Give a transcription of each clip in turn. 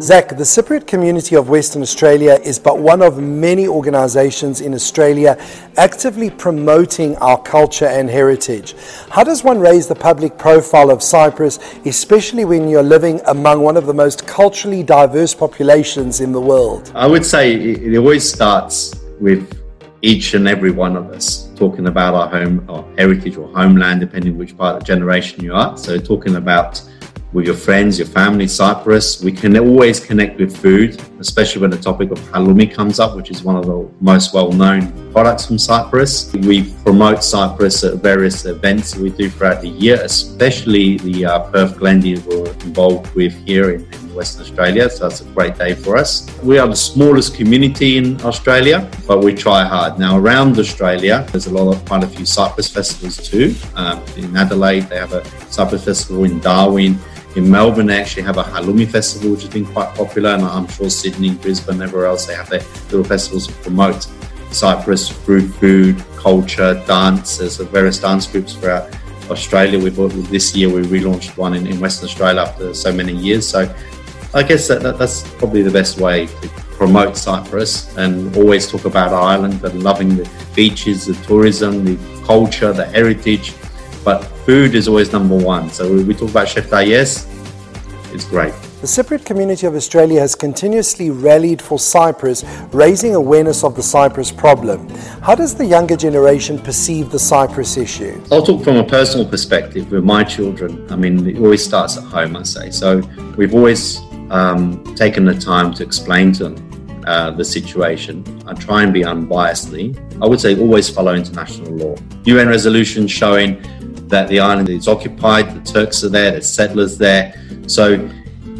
Zak, the Cypriot community of Western Australia is but one of many organizations in Australia actively promoting our culture and heritage. How does one raise the public profile of Cyprus, especially when you're living among one of the most culturally diverse populations in the world? I would say it always starts with each and every one of us talking about our home, our heritage or homeland, depending which part of the generation you are. So talking about with your friends, your family, Cyprus. We can always connect with food, especially when the topic of halloumi comes up, which is one of the most well-known products from Cyprus. We promote Cyprus at various events we do throughout the year, especially the uh, Perth Glendi we're involved with here in, in Western Australia. So it's a great day for us. We are the smallest community in Australia, but we try hard. Now around Australia, there's a lot of quite a few Cyprus festivals too. Um, in Adelaide, they have a Cyprus festival in Darwin. In Melbourne, they actually have a halloumi festival, which has been quite popular, and I'm sure Sydney, Brisbane, everywhere else, they have their little festivals to promote Cyprus, food, food, culture, dance. There's various dance groups throughout Australia. We bought this year we relaunched one in, in Western Australia after so many years. So I guess that, that, that's probably the best way to promote Cyprus and always talk about island and loving the beaches, the tourism, the culture, the heritage, but food is always number one. So we talk about Chef Yes, it's great. The Cypriot community of Australia has continuously rallied for Cyprus, raising awareness of the Cyprus problem. How does the younger generation perceive the Cyprus issue? I'll talk from a personal perspective with my children. I mean, it always starts at home, I say. So we've always um, taken the time to explain to them uh, the situation. I try and be unbiasedly. I would say always follow international law. UN resolution showing that the island is occupied, the Turks are there, there's settlers there. So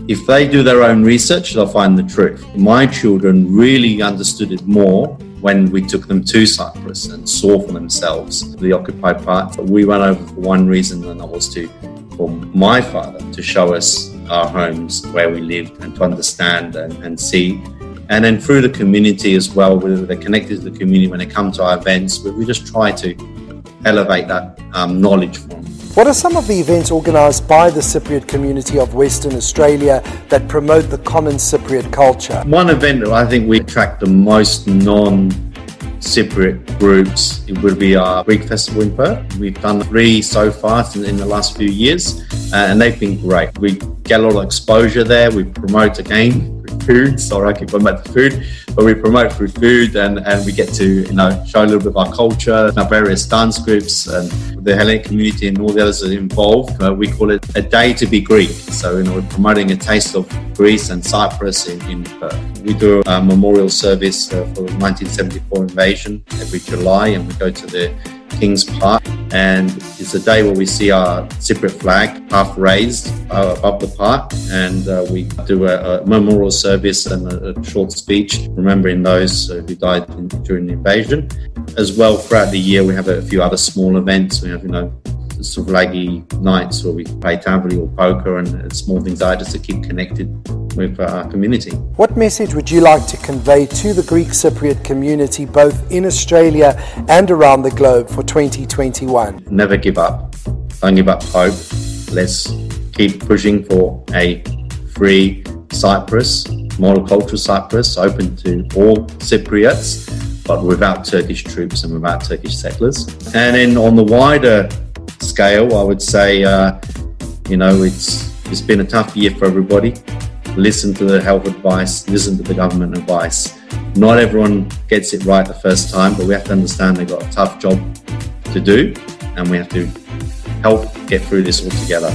if they do their own research, they'll find the truth. My children really understood it more when we took them to Cyprus and saw for themselves the occupied part. We went over for one reason, and that was to for my father to show us our homes where we lived and to understand and, and see. And then through the community as well, whether they're connected to the community when they come to our events, we just try to elevate that um, knowledge from. What are some of the events organised by the Cypriot community of Western Australia that promote the common Cypriot culture? One event that I think we attract the most non Cypriot groups, it would be our Greek Festival in Perth. We've done three so far in the last few years, uh, and they've been great. We get a lot of exposure there. We promote again food. Sorry, I keep going back to food, but we promote through food and, and we get to, you know, show a little bit of our culture, our various dance groups and the Hellenic community and all the others that are involved. Uh, we call it a day to be Greek. So, you know, we're promoting a taste of Greece and Cyprus in, in Perth. We do a memorial service uh, for the 1974 invasion every July and we go to the King's Park, and it's a day where we see our Cypriot flag half raised uh, above the park, and uh, we do a, a, memorial service and a, a, short speech remembering those who died in, during the invasion. As well, throughout the year, we have a few other small events. We have, you know, Souvlaki nights where we play tavoli or poker and small things like that just to keep connected with uh, our community. What message would you like to convey to the Greek Cypriot community both in Australia and around the globe for 2021? Never give up. Don't give up hope. Let's keep pushing for a free Cyprus, monocultural Cyprus, open to all Cypriots, but without Turkish troops and without Turkish settlers. And then on the wider scale, I would say, uh, you know, it's it's been a tough year for everybody. Listen to the health advice, listen to the government advice. Not everyone gets it right the first time, but we have to understand they've got a tough job to do, and we have to help get through this all together.